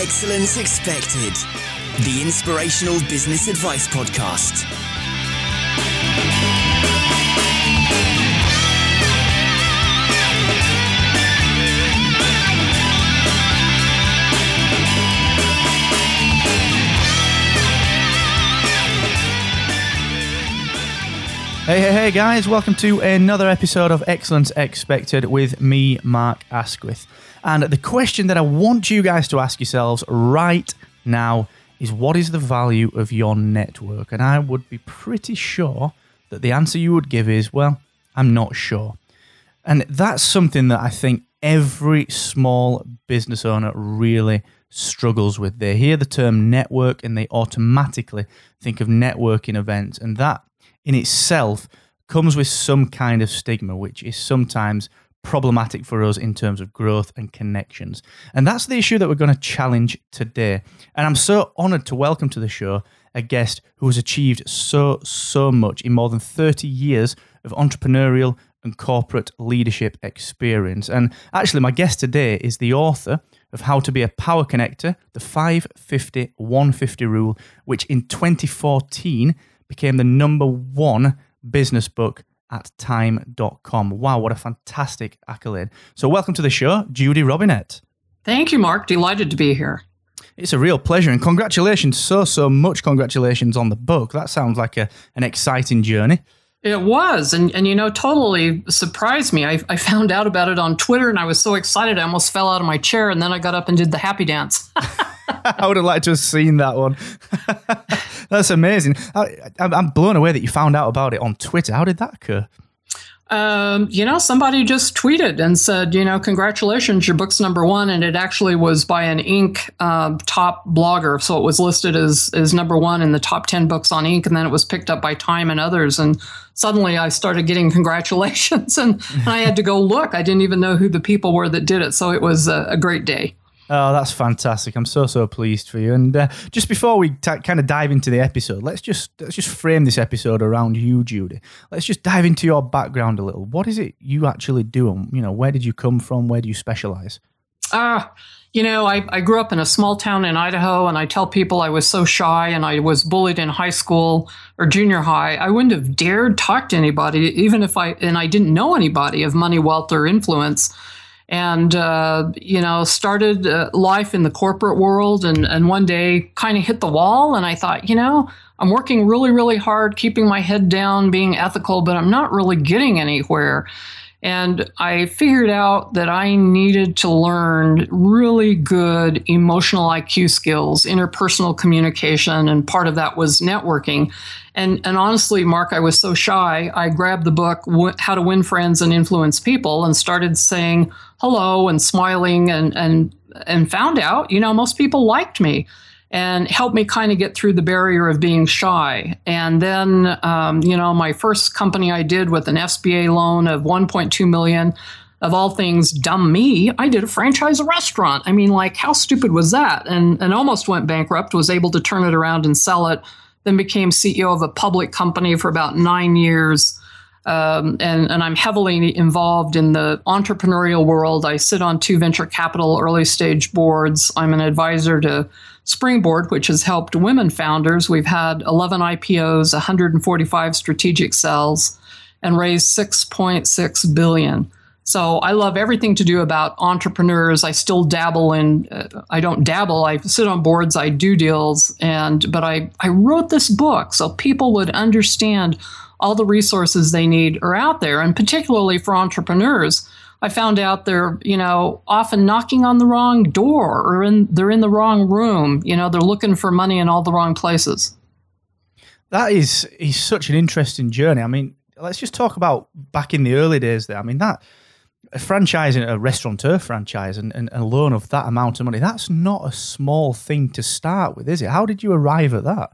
Excellence Expected, the inspirational business advice podcast. Hey, hey, hey, guys, welcome to another episode of Excellence Expected with me, Mark Asquith. And the question that I want you guys to ask yourselves right now is what is the value of your network? And I would be pretty sure that the answer you would give is, well, I'm not sure. And that's something that I think every small business owner really struggles with. They hear the term network and they automatically think of networking events. And that in itself comes with some kind of stigma, which is sometimes problematic for us in terms of growth and connections. And that's the issue that we're going to challenge today. And I'm so honored to welcome to the show a guest who has achieved so, so much in more than 30 years of entrepreneurial and corporate leadership experience. And actually, my guest today is the author of How to Be a Power Connector, the 550 150 rule, which in 2014 became the number one business book at time.com. Wow, what a fantastic accolade. So, welcome to the show, Judy Robinett. Thank you, Mark. Delighted to be here. It's a real pleasure and congratulations, so, so much congratulations on the book. That sounds like a, an exciting journey. It was, and, and you know, totally surprised me. I, I found out about it on Twitter and I was so excited I almost fell out of my chair and then I got up and did the happy dance. I would have liked to have seen that one. That's amazing. I, am blown away that you found out about it on Twitter. How did that occur? Um, you know, somebody just tweeted and said, you know, congratulations, your book's number one, and it actually was by an Inc. Uh, top blogger, so it was listed as as number one in the top ten books on Inc. And then it was picked up by Time and others, and suddenly I started getting congratulations, and, and I had to go look. I didn't even know who the people were that did it, so it was a, a great day. Oh, that's fantastic! I'm so so pleased for you. And uh, just before we t- kind of dive into the episode, let's just let's just frame this episode around you, Judy. Let's just dive into your background a little. What is it you actually do? And you know, where did you come from? Where do you specialize? Ah, uh, you know, I, I grew up in a small town in Idaho, and I tell people I was so shy and I was bullied in high school or junior high. I wouldn't have dared talk to anybody, even if I and I didn't know anybody of money, wealth, or influence and uh, you know started uh, life in the corporate world and, and one day kind of hit the wall and i thought you know i'm working really really hard keeping my head down being ethical but i'm not really getting anywhere and I figured out that I needed to learn really good emotional IQ skills, interpersonal communication, and part of that was networking. And, and honestly, Mark, I was so shy. I grabbed the book, How to Win Friends and Influence People, and started saying hello and smiling and, and, and found out, you know, most people liked me and helped me kind of get through the barrier of being shy. And then, um, you know, my first company I did with an SBA loan of 1.2 million. Of all things, dumb me, I did a franchise restaurant. I mean, like, how stupid was that? And and almost went bankrupt. Was able to turn it around and sell it. Then became CEO of a public company for about nine years. Um, and, and I'm heavily involved in the entrepreneurial world. I sit on two venture capital early stage boards. I'm an advisor to Springboard, which has helped women founders. We've had 11 IPOs, 145 strategic sales, and raised 6.6 billion. So I love everything to do about entrepreneurs. I still dabble in. Uh, I don't dabble. I sit on boards. I do deals, and but I I wrote this book so people would understand all the resources they need are out there, and particularly for entrepreneurs I found out they're, you know, often knocking on the wrong door or in they're in the wrong room. You know, they're looking for money in all the wrong places. That is is such an interesting journey. I mean, let's just talk about back in the early days there. I mean, that a franchise, a restaurateur franchise, and, and a loan of that amount of money, that's not a small thing to start with, is it? How did you arrive at that?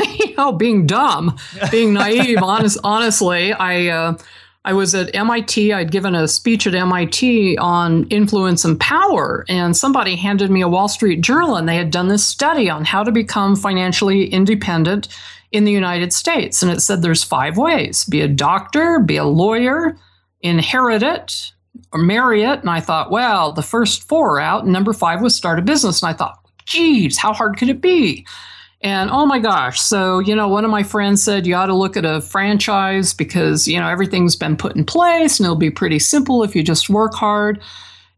you know, being dumb, being naive, honest, honestly, I, uh, I was at MIT. I'd given a speech at MIT on influence and power, and somebody handed me a Wall Street Journal, and they had done this study on how to become financially independent in the United States. And it said there's five ways be a doctor, be a lawyer, inherit it, or marry it. and I thought, well, the first four are out, and number five was start a business. And I thought, geez, how hard could it be? And oh my gosh. So, you know, one of my friends said you ought to look at a franchise because, you know, everything's been put in place and it'll be pretty simple if you just work hard.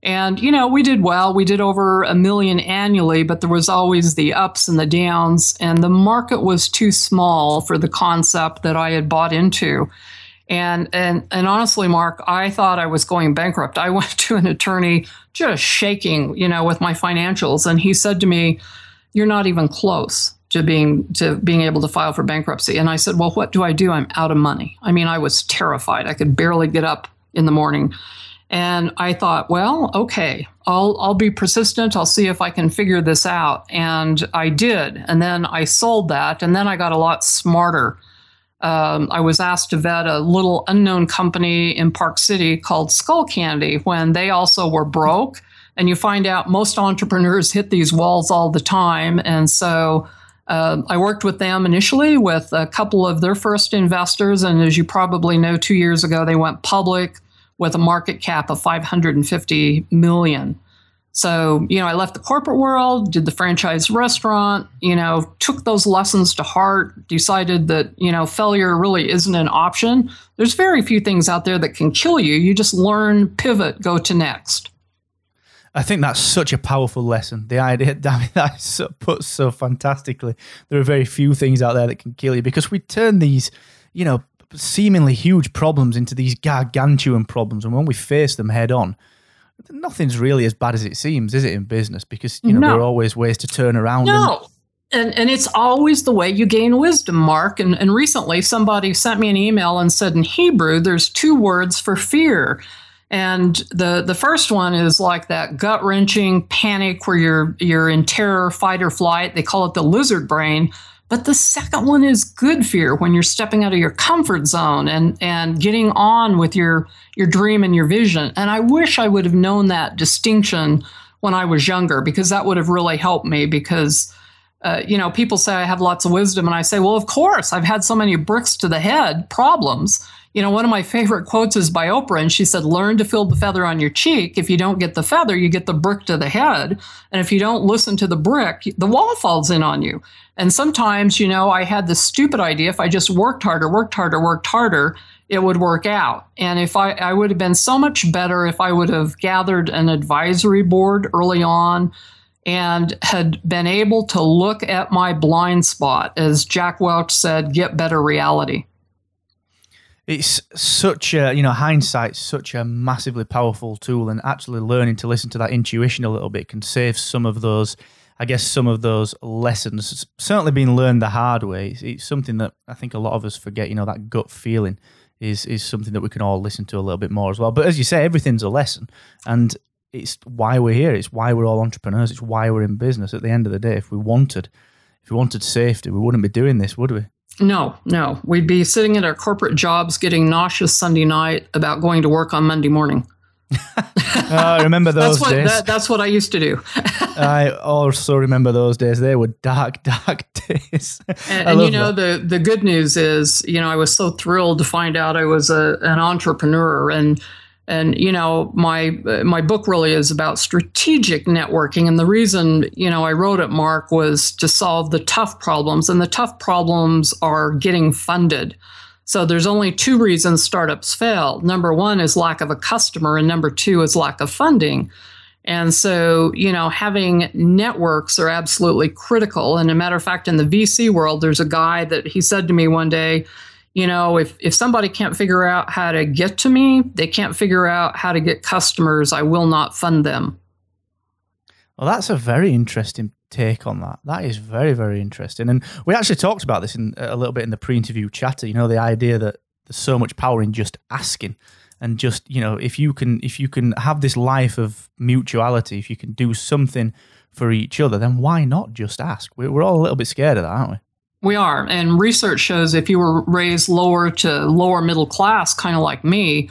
And, you know, we did well. We did over a million annually, but there was always the ups and the downs. And the market was too small for the concept that I had bought into. And, and, and honestly, Mark, I thought I was going bankrupt. I went to an attorney just shaking, you know, with my financials. And he said to me, You're not even close to being to being able to file for bankruptcy. And I said, Well, what do I do? I'm out of money. I mean, I was terrified. I could barely get up in the morning. And I thought, well, okay, I'll I'll be persistent. I'll see if I can figure this out. And I did. And then I sold that. And then I got a lot smarter. Um, I was asked to vet a little unknown company in Park City called Skullcandy when they also were broke. And you find out most entrepreneurs hit these walls all the time. And so uh, I worked with them initially with a couple of their first investors. And as you probably know, two years ago, they went public with a market cap of 550 million. So, you know, I left the corporate world, did the franchise restaurant, you know, took those lessons to heart, decided that, you know, failure really isn't an option. There's very few things out there that can kill you. You just learn, pivot, go to next. I think that's such a powerful lesson. The idea that that's put so fantastically. There are very few things out there that can kill you because we turn these, you know, seemingly huge problems into these gargantuan problems. And when we face them head on, nothing's really as bad as it seems, is it, in business? Because, you know, no. there are always ways to turn around. No. And, and, and it's always the way you gain wisdom, Mark. And, and recently somebody sent me an email and said in Hebrew, there's two words for fear. And the the first one is like that gut wrenching panic where you're you're in terror, fight or flight. They call it the lizard brain. But the second one is good fear when you're stepping out of your comfort zone and, and getting on with your, your dream and your vision. And I wish I would have known that distinction when I was younger because that would have really helped me because uh, you know, people say I have lots of wisdom, and I say, well, of course, I've had so many bricks to the head problems. You know, one of my favorite quotes is by Oprah, and she said, Learn to feel the feather on your cheek. If you don't get the feather, you get the brick to the head. And if you don't listen to the brick, the wall falls in on you. And sometimes, you know, I had this stupid idea if I just worked harder, worked harder, worked harder, it would work out. And if I, I would have been so much better if I would have gathered an advisory board early on and had been able to look at my blind spot, as Jack Welch said, get better reality. It's such a, you know, hindsight's such a massively powerful tool, and actually learning to listen to that intuition a little bit can save some of those I guess some of those lessons it's certainly being learned the hard way. It's, it's, something that I think a lot of us forget. You know, that gut feeling is is something that we can all listen to a little bit more as well. But as you say, everything's a lesson, and it's why we're here. It's why we're all entrepreneurs. It's why we're in business. At the end of the day, if we wanted, if we wanted safety, we wouldn't be doing this, would we? No, no. We'd be sitting at our corporate jobs, getting nauseous Sunday night about going to work on Monday morning. I ah, remember those that's what, days. That, that's what I used to do. I also remember those days. They were dark, dark days. And, and you know, that. the the good news is, you know, I was so thrilled to find out I was a, an entrepreneur, and and you know, my uh, my book really is about strategic networking. And the reason, you know, I wrote it, Mark, was to solve the tough problems, and the tough problems are getting funded. So there's only two reasons startups fail. Number one is lack of a customer, and number two is lack of funding. And so, you know, having networks are absolutely critical. And a matter of fact, in the VC world, there's a guy that he said to me one day, you know, if, if somebody can't figure out how to get to me, they can't figure out how to get customers, I will not fund them. Well, that's a very interesting take on that. That is very, very interesting. And we actually talked about this in a little bit in the pre-interview chatter. You know, the idea that there's so much power in just asking, and just you know, if you can, if you can have this life of mutuality, if you can do something for each other, then why not just ask? We're all a little bit scared of that, aren't we? We are, and research shows if you were raised lower to lower middle class, kind of like me.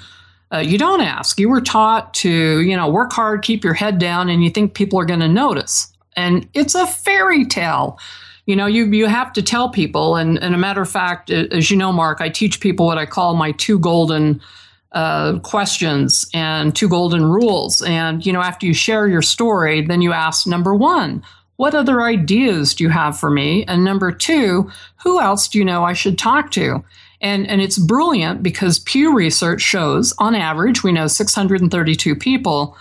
Uh, you don't ask. You were taught to, you know, work hard, keep your head down, and you think people are going to notice and it's a fairy tale you know you you have to tell people and, and a matter of fact as you know mark i teach people what i call my two golden uh, questions and two golden rules. And, you know, after you share your story, then you ask number one, what other ideas do you have for me? And number two, who else do you know I should talk to? And, and it's brilliant because Pew Research shows, on average, we know 632 people.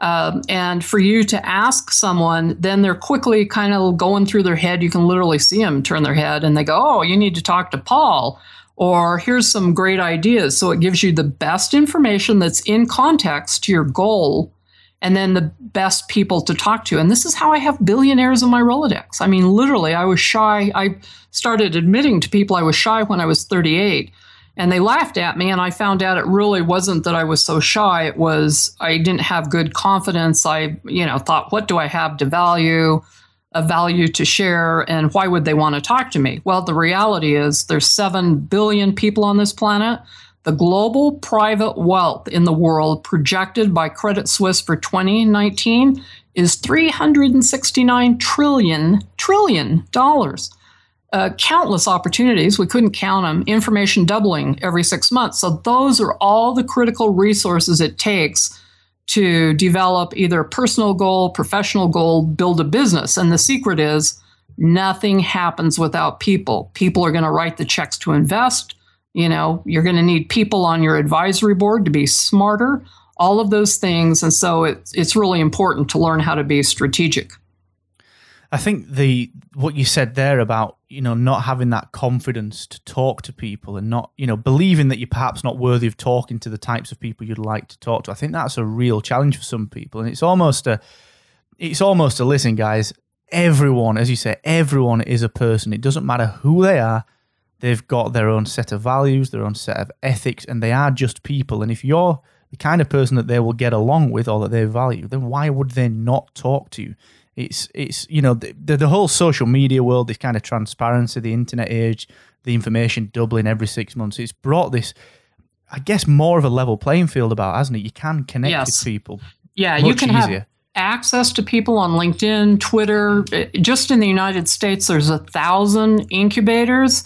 Um, and for you to ask someone, then they're quickly kind of going through their head. You can literally see them turn their head and they go, Oh, you need to talk to Paul or here's some great ideas. So it gives you the best information that's in context to your goal and then the best people to talk to. And this is how I have billionaires in my Rolodex. I mean, literally, I was shy. I started admitting to people I was shy when I was 38. And they laughed at me, and I found out it really wasn't that I was so shy. It was I didn't have good confidence. I, you know, thought, what do I have to value? a value to share and why would they want to talk to me? Well, the reality is there's 7 billion people on this planet. The global private wealth in the world projected by Credit Suisse for 2019 is 369 trillion trillion dollars. Uh, countless opportunities. We couldn't count them. Information doubling every six months. So those are all the critical resources it takes to develop either a personal goal, professional goal, build a business. And the secret is nothing happens without people. People are going to write the checks to invest. You know, you're going to need people on your advisory board to be smarter, all of those things. And so it's, it's really important to learn how to be strategic. I think the what you said there about you know not having that confidence to talk to people and not you know believing that you're perhaps not worthy of talking to the types of people you'd like to talk to. I think that's a real challenge for some people, and it's almost a it's almost a listen, guys. Everyone, as you say, everyone is a person. It doesn't matter who they are. They've got their own set of values, their own set of ethics, and they are just people. And if you're the kind of person that they will get along with or that they value, then why would they not talk to you? It's it's you know the, the, the whole social media world, this kind of transparency, the internet age, the information doubling every six months. It's brought this, I guess, more of a level playing field about, hasn't it? You can connect yes. with people. Yeah, you can easier. have access to people on LinkedIn, Twitter. Just in the United States, there's a thousand incubators.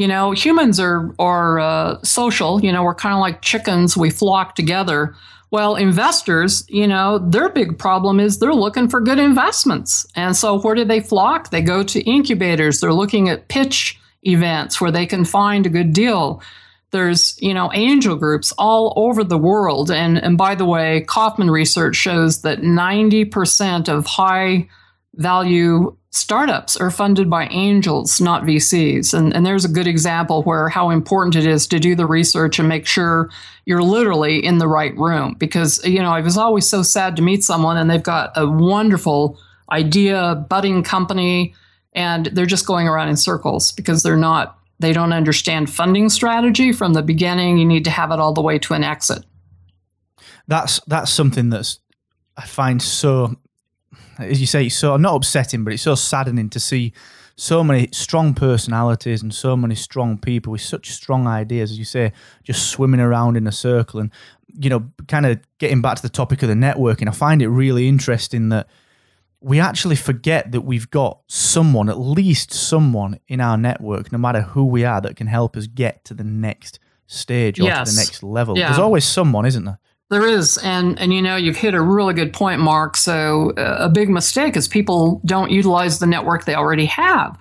You know, humans are are uh, social. You know, we're kind of like chickens. We flock together. Well, investors, you know, their big problem is they're looking for good investments. And so where do they flock? They go to incubators. They're looking at pitch events where they can find a good deal. There's, you know, angel groups all over the world. And, and by the way, Kauffman research shows that 90% of high value startups are funded by angels, not VCs. And, and there's a good example where how important it is to do the research and make sure you're literally in the right room. Because, you know, I was always so sad to meet someone and they've got a wonderful idea, budding company, and they're just going around in circles because they're not, they don't understand funding strategy from the beginning. You need to have it all the way to an exit. That's that's something that's I find so as you say, it's so not upsetting, but it's so saddening to see so many strong personalities and so many strong people with such strong ideas, as you say, just swimming around in a circle. And, you know, kind of getting back to the topic of the networking, I find it really interesting that we actually forget that we've got someone, at least someone in our network, no matter who we are, that can help us get to the next stage or yes. to the next level. Yeah. There's always someone, isn't there? There is, and and you know you've hit a really good point, Mark. So uh, a big mistake is people don't utilize the network they already have.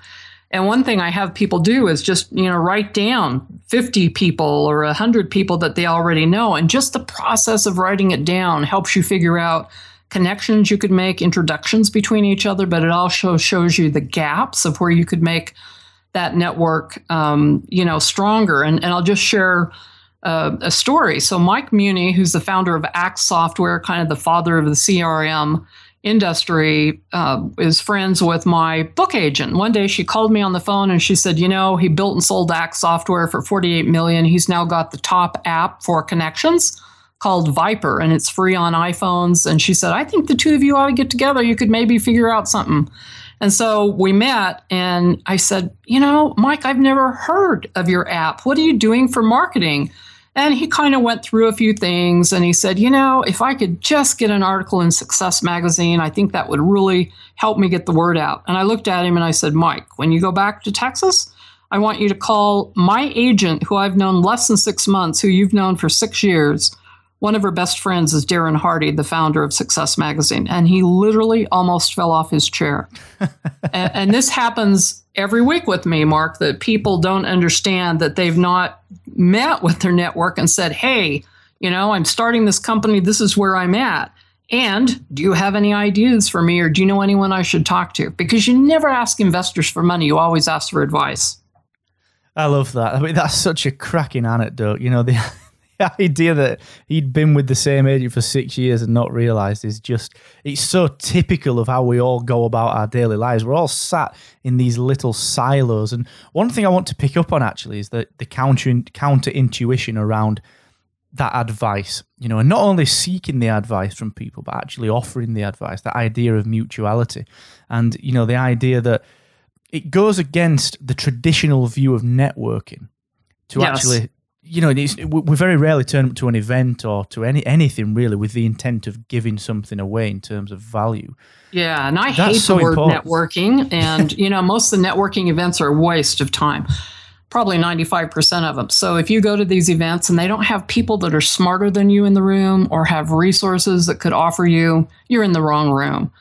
And one thing I have people do is just you know write down 50 people or 100 people that they already know, and just the process of writing it down helps you figure out connections you could make, introductions between each other, but it also shows you the gaps of where you could make that network um, you know stronger. And and I'll just share uh, a story. So Mike Muhney, who's the founder of ACT! Software, kind of the father of the CRM industry, uh, is friends with my book agent. One day she called me on the phone and she said, "You know, he built and sold ACT! Software for 48 million. He's now got the top app for connections." Called Viper, and it's free on iPhones. And she said, I think the two of you ought to get together. You could maybe figure out something. And so we met, and I said, You know, Mike, I've never heard of your app. What are you doing for marketing? And he kind of went through a few things and he said, you know, if I could just get an article in Success Magazine, I think that would really help me get the word out. And I looked at him and I said, Mike, when you go back to Texas, I want you to call my agent, who I've known less than six months, who you've known for six years. One of her best friends is Darren Hardy, the founder of Success Magazine, and he literally almost fell off his chair. and, and this happens every week with me, Mark, that people don't understand that they've not met with their network and said, hey, you know, I'm starting this company, this is where I'm at. And do you have any ideas for me or do you know anyone I should talk to? Because you never ask investors for money, you always ask for advice. I love that. I mean, that's such a cracking anecdote. You know, the, the idea that he'd been with the same agent for six years and not realized is just, it's so typical of how we all go about our daily lives. We're all sat in these little silos. And one thing I want to pick up on actually is that the counter, counter intuition around that advice, you know, and not only seeking the advice from people, but actually offering the advice, that idea of mutuality. And, you know, the idea that it goes against the traditional view of networking to yes. actually, you know, we very rarely turn up to an event or to any anything really with the intent of giving something away in terms of value. Yeah, and I That's hate so the word important. networking. And, you know, most of the networking events are a waste of time probably 95% of them. So if you go to these events and they don't have people that are smarter than you in the room or have resources that could offer you, you're in the wrong room.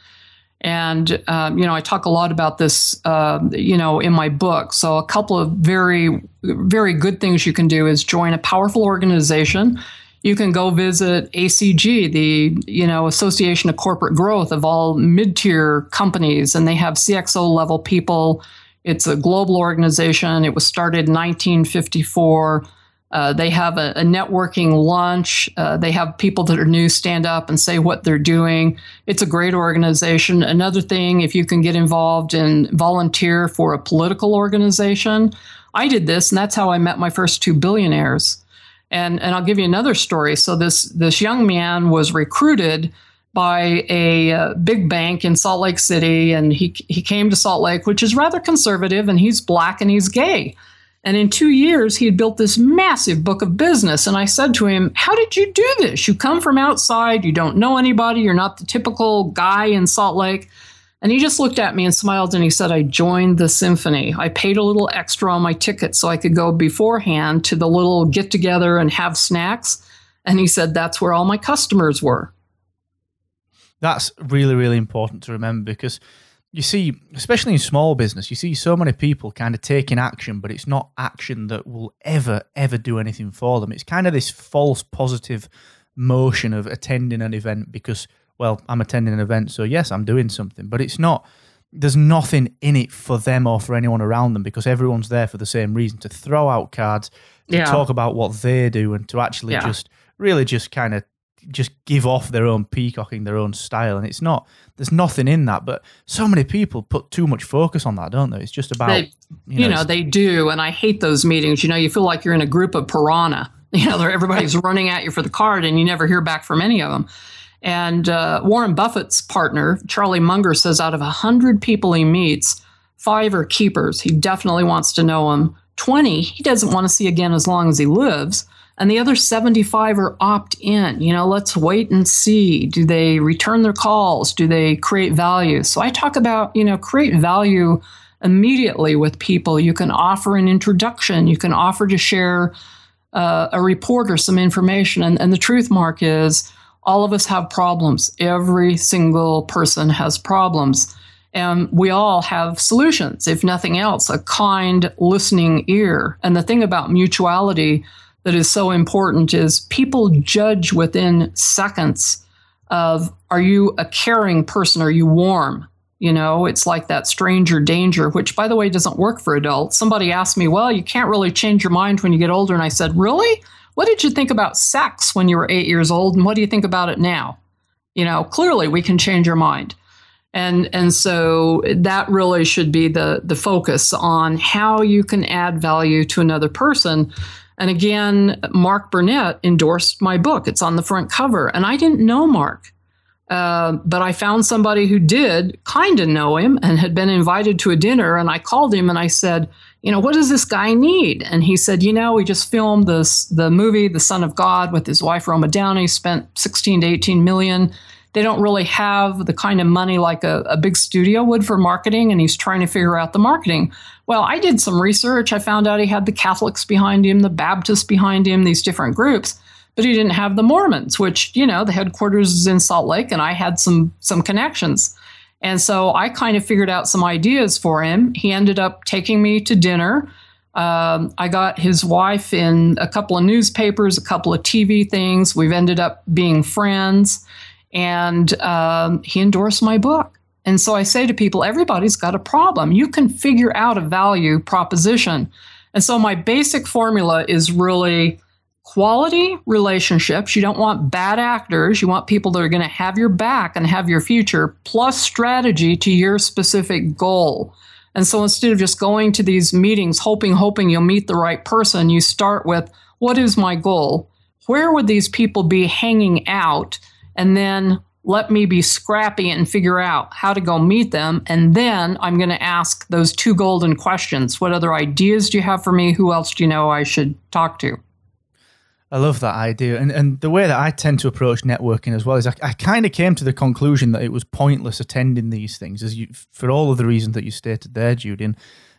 And, um, you know, I talk a lot about this, uh, you know, in my book. So a couple of very, very good things you can do is join a powerful organization. You can go visit ACG, the you know Association of Corporate Growth of all mid-tier companies, and they have CXO level people it's a global organization. It was started in 1954. Uh, they have a, a networking lunch. Uh, they have people that are new stand up and say what they're doing. It's a great organization. Another thing, if you can get involved and volunteer for a political organization, I did this, and that's how I met my first two billionaires. And and I'll give you another story. So this this young man was recruited by a uh, big bank in Salt Lake City, and he he came to Salt Lake, which is rather conservative, and he's black and he's gay. And in two years, he had built this massive book of business. And I said to him, How did you do this? You come from outside, you don't know anybody, you're not the typical guy in Salt Lake. And he just looked at me and smiled and he said, I joined the symphony. I paid a little extra on my ticket so I could go beforehand to the little get together and have snacks. And he said, That's where all my customers were. That's really, really important to remember because you see, especially in small business, you see so many people kind of taking action, but it's not action that will ever, ever do anything for them. It's kind of this false positive motion of attending an event because, well, I'm attending an event, so yes, I'm doing something, but it's not. There's nothing in it for them or for anyone around them because everyone's there for the same reason to throw out cards, to yeah. talk about what they do, and to actually yeah. just really just kind of just give off their own peacocking, their own style, and it's not. There's nothing in that, but so many people put too much focus on that, don't they? It's just about they, you, know, you know they do, and I hate those meetings. You know, you feel like you're in a group of piranha. You know, everybody's running at you for the card, and you never hear back from any of them. And uh, Warren Buffett's partner, Charlie Munger, says out of 100 people he meets, five are keepers. He definitely wants to know them. 20 he doesn't want to see again as long as he lives and the other 75 are opt in. You know, let's wait and see. Do they return their calls? Do they create value? So I talk about, you know, create value immediately with people. You can offer an introduction, you can offer to share uh, a report or some information. And, and the truth, Mark, is all of us have problems. Every single person has problems. And we all have solutions, if nothing else, a kind listening ear. And the thing about mutuality, that is so important is people judge within seconds of are you a caring person? Are you warm? You know it's like that stranger danger which by the way doesn't work for adults. Somebody asked me well you can't really change your mind when you get older. And i said really? What did you think about sex when you were eight years old? And what do you think about it now? You know clearly we can change our mind. And and so that really should be the the focus on how you can add value to another person and again, Mark Burnett endorsed my book. It's on the front cover. And I didn't know Mark. Uh, but I found somebody who did kind of know him and had been invited to a dinner. And I called him and I said, you know, what does this guy need? And he said, you know, we just filmed this the movie The Son of God with his wife Roma Downey, spent 16 to 18 million. They don't really have the kind of money like a, a big studio would for marketing, and he's trying to figure out the marketing. Well, I did some research. I found out he had the Catholics behind him, the Baptists behind him, these different groups, but he didn't have the Mormons, which, you know, the headquarters is in Salt Lake, and I had some some connections. And so I kind of figured out some ideas for him. He ended up taking me to dinner. Um, I got his wife in a couple of newspapers, a couple of TV things. We've ended up being friends, and um, he endorsed my book. And so I say to people, everybody's got a problem. You can figure out a value proposition. And so my basic formula is really quality relationships. You don't want bad actors. You want people that are going to have your back and have your future, plus strategy to your specific goal. And so instead of just going to these meetings, hoping, hoping you'll meet the right person, you start with what is my goal? Where would these people be hanging out? And then let me be scrappy and figure out how to go meet them. And then I'm going to ask those two golden questions What other ideas do you have for me? Who else do you know I should talk to? I love that idea. And and the way that I tend to approach networking as well is I, I kind of came to the conclusion that it was pointless attending these things as you for all of the reasons that you stated there, Judy. And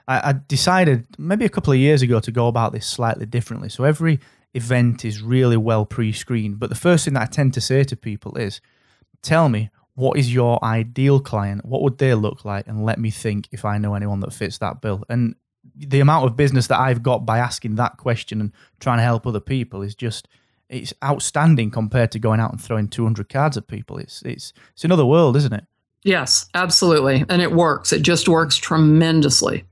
I, I decided maybe a couple of years ago to go about this slightly differently. So every event is really well pre-screened. But the first thing that I tend to say to people is tell me what is your ideal client? What would they look like? And let me think if I know anyone that fits that bill. And the amount of business that I've got by asking that question and trying to help other people is just it's outstanding compared to going out and throwing 200 cards at people. It's it's it's another world, isn't it? Yes, absolutely. And it works. It just works tremendously.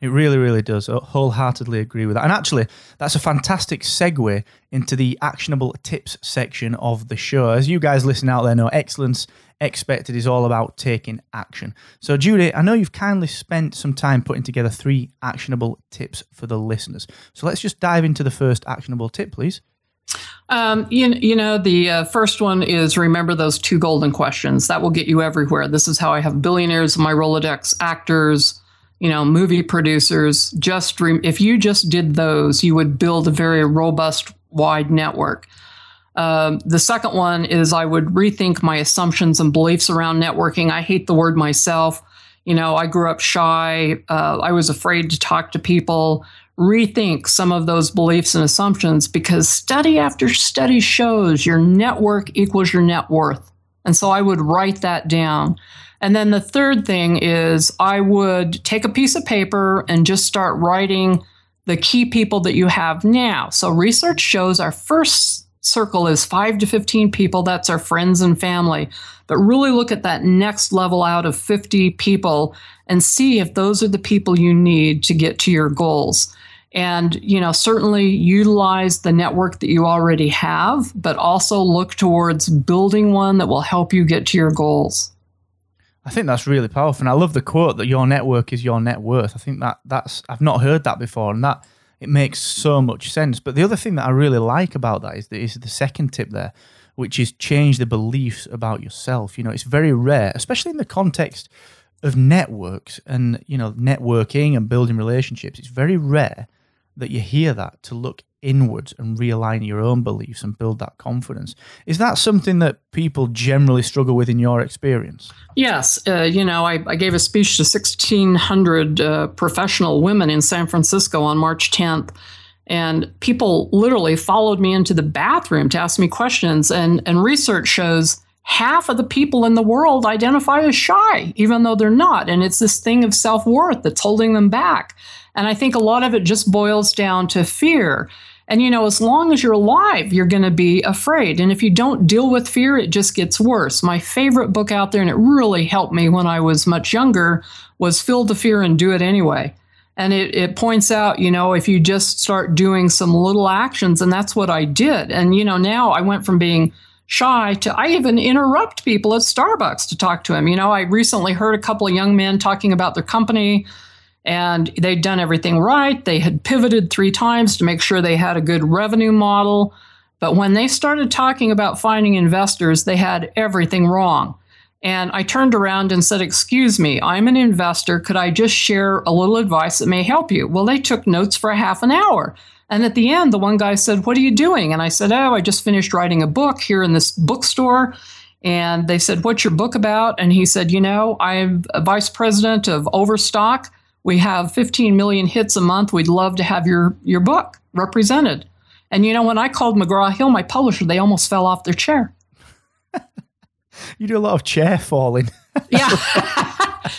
It really, really does. I wholeheartedly agree with that. And actually, that's a fantastic segue into the actionable tips section of the show. As you guys listen out there know, excellence expected is all about taking action. So, Judy, I know you've kindly spent some time putting together three actionable tips for the listeners. So, let's just dive into the first actionable tip, please. Um, you, you know, the uh, first one is remember those two golden questions. That will get you everywhere. This is how I have billionaires in my Rolodex, actors, you know, movie producers. Just re- if you just did those, you would build a very robust, wide network. Um, the second one is I would rethink my assumptions and beliefs around networking. I hate the word myself. You know, I grew up shy. Uh, I was afraid to talk to people. Rethink some of those beliefs and assumptions because study after study shows your network equals your net worth. And so I would write that down. And then the third thing is I would take a piece of paper and just start writing the key people that you have now. So research shows our first circle is five to 15 people. That's our friends and family. But really look at that next level out of 50 people and see if those are the people you need to get to your goals. And, you know, certainly utilize the network that you already have, but also look towards building one that will help you get to your goals. I think that's really powerful. And I love the quote that your network is your net worth. I think that that's, I've not heard that before. And that, it makes so much sense. But the other thing that I really like about that is, the, is the second tip there, which is change the beliefs about yourself. You know, it's very rare, especially in the context of networks and, you know, networking and building relationships. It's very rare that you hear that to look inwards and realign your own beliefs and build that confidence. Is that something that people generally struggle with in your experience? Yes. Uh, you know, I, I, gave a speech to 1,600 uh, professional women in San Francisco on March 10th. And people literally followed me into the bathroom to ask me questions. And, and research shows half of the people in the world identify as shy, even though they're not. And it's this thing of self worth that's holding them back. And I think a lot of it just boils down to fear. And, you know, as long as you're alive, you're going to be afraid. And if you don't deal with fear, it just gets worse. My favorite book out there, and it really helped me when I was much younger, was Feel the Fear and Do It Anyway. And it, it points out, you know, if you just start doing some little actions, and that's what I did. And, you know, now I went from being shy to I even interrupt people at Starbucks to talk to them. You know, I recently heard a couple of young men talking about their company and they'd done everything right. They had pivoted three times to make sure they had a good revenue model. But when they started talking about finding investors, they had everything wrong. And I turned around and said, Excuse me, I'm an investor. Could I just share a little advice that may help you? Well, they took notes for a half an hour. And at the end, the one guy said, What are you doing? And I said, Oh, I just finished writing a book here in this bookstore. And they said, What's your book about? And he said, You know, I'm a vice president of Overstock. We have 15 million hits a month. We'd love to have your, your book represented. And you know, when I called McGraw Hill, my publisher, they almost fell off their chair. you do a lot of chair falling. yeah.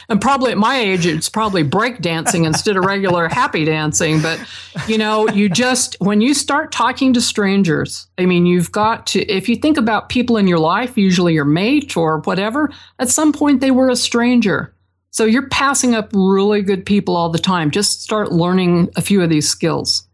and probably at my age, it's probably break dancing instead of regular happy dancing. But, you know, you just, when you start talking to strangers, I mean, you've got to, if you think about people in your life, usually your mate or whatever, at some point they were a stranger. So you're passing up really good people all the time. Just start learning a few of these skills.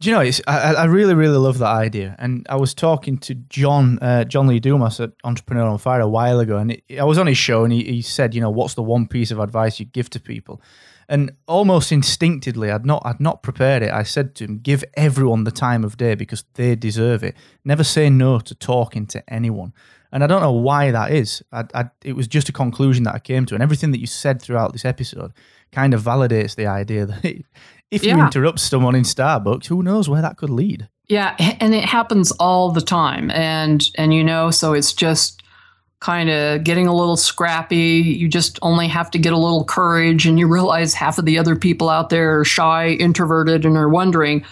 Do you know? I, I really, really love that idea. And I was talking to John, uh, John Lee Dumas at Entrepreneur on Fire a while ago, and it, I was on his show, and he, he said, you know, what's the one piece of advice you give to people? And almost instinctively, I'd not, I'd not prepared it. I said to him, give everyone the time of day because they deserve it. Never say no to talking to anyone. And I don't know why that is. I, I, it was just a conclusion that I came to, and everything that you said throughout this episode kind of validates the idea that if yeah. you interrupt someone in Starbucks, who knows where that could lead? Yeah, and it happens all the time, and and you know, so it's just kind of getting a little scrappy. You just only have to get a little courage, and you realize half of the other people out there are shy, introverted, and are wondering.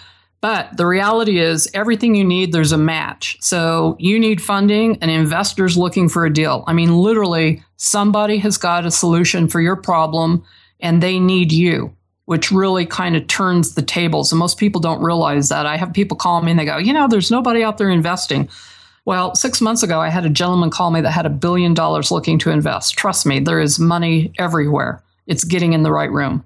But the reality is, everything you need, there's a match. So you need funding, and investors looking for a deal. I mean, literally, somebody has got a solution for your problem, and they need you which really kind of turns the tables. And most people don't realize that. I have people call me and they go, you know, there's nobody out there investing. Well, six months ago, I had a gentleman call me that had a billion dollars looking to invest. Trust me, there is money everywhere. It's getting in the right room.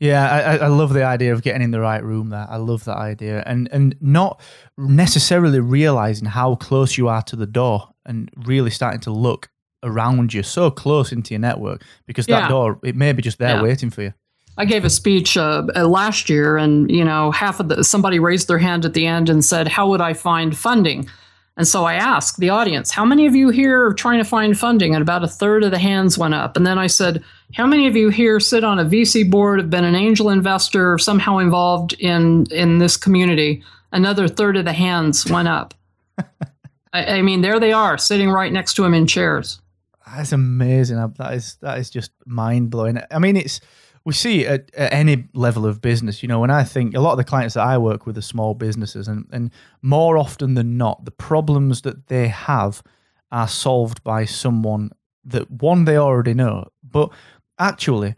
Yeah, I, I love the idea of getting in the right room. There, I love that idea, and and not necessarily realizing how close you are to the door, and really starting to look around you, so close into your network, because that yeah. door it may be just there yeah. waiting for you. I gave a speech uh, uh, last year, and you know, half of the somebody raised their hand at the end and said, "How would I find funding?" And so I asked the audience, "How many of you here are trying to find funding?" And about a third of the hands went up. And then I said, "How many of you here sit on a VC board, have been an angel investor, or somehow involved in in this community?" Another third of the hands went up. I, I mean, there they are, sitting right next to him in chairs. That's amazing. That is that is just mind blowing. I mean, it's we see at, at, any level of business, you know, when I think a lot of the clients that I work with are small businesses, and, and more often than not, the problems that they have are solved by someone that one they already know, but actually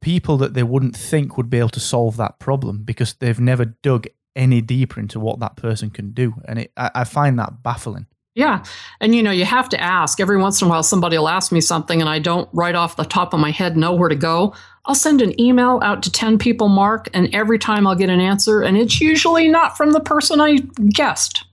people that they wouldn't think would be able to solve that problem because they've never dug any deeper into what that person can do. And it, I, I find that baffling. Yeah. And you know, you have to ask. Every once in a while, somebody will ask me something and I don't right off the top of my head know where to go. I'll send an email out to 10 people, Mark, and every time I'll get an answer. And it's usually not from the person I guessed.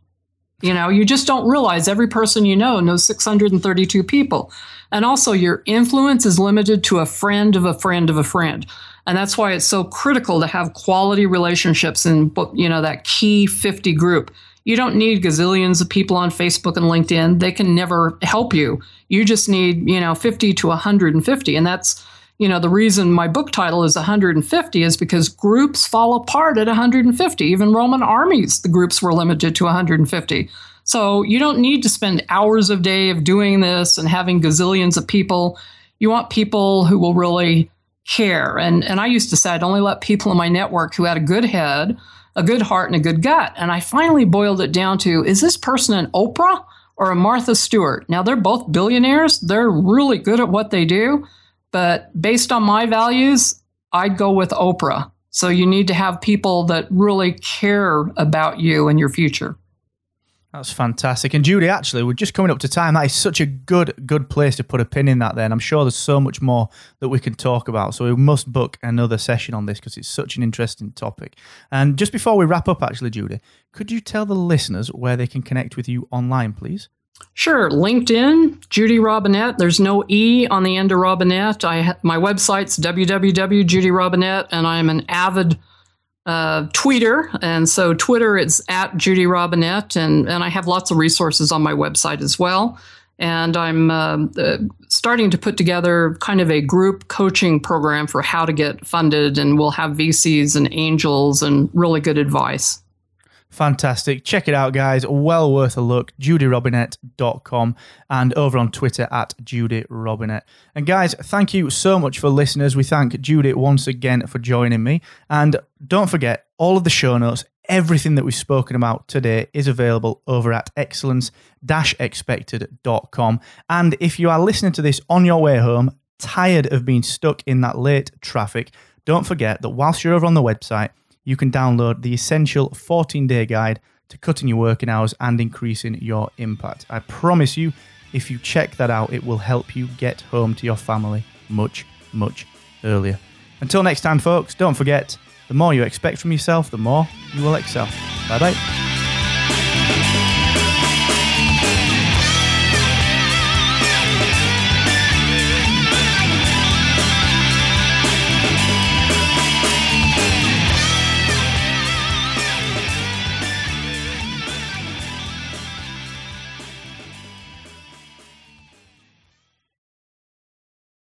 You know, you just don't realize every person you know knows 632 people. And also, your influence is limited to a friend of a friend of a friend. And that's why it's so critical to have quality relationships in, you know, that key 50 group you don't need gazillions of people on Facebook and LinkedIn. They can never help you. You just need, you know, 50 to 150. And that's, you know, the reason my book title is 150 is because groups fall apart at 150. Even Roman armies, the groups were limited to 150. So you don't need to spend hours of day of doing this and having gazillions of people. You want people who will really care. And and I used to say I'd only let people in my network who had a good head, a good heart and a good gut. And I finally boiled it down to is this person an Oprah or a Martha Stewart? Now, they're both billionaires. They're really good at what they do. But based on my values, I'd go with Oprah. So you need to have people that really care about you and your future. That's fantastic. And Judy, actually, we're just coming up to time. That is such a good, good place to put a pin in that there. And I'm sure there's so much more that we can talk about. So we must book another session on this because it's such an interesting topic. And just before we wrap up, actually, Judy, could you tell the listeners where they can connect with you online, please? Sure. LinkedIn, Judy Robinett. There's no E on the end of Robinett. I my website's www.judyrobinett, and I'm an avid uh, tweeter. And so Twitter, it's at Judy Robinett, and, and I have lots of resources on my website as well. And I'm uh, uh, starting to put together kind of a group coaching program for how to get funded, and we'll have VCs and angels and really good advice. Fantastic. Check it out, guys. Well worth a look. JudyRobinett.com and over on Twitter at Judy Robinett. And guys, thank you so much for listeners. We thank Judy once again for joining me. And don't forget, all of the show notes, everything that we've spoken about today is available over at excellence-expected.com. And if you are listening to this on your way home, tired of being stuck in that late traffic, don't forget that whilst you're over on the website, you can download the essential 14 day guide to cutting your working hours and increasing your impact. I promise you, if you check that out, it will help you get home to your family much, much earlier. Until next time, folks, don't forget the more you expect from yourself, the more you will excel. Bye bye.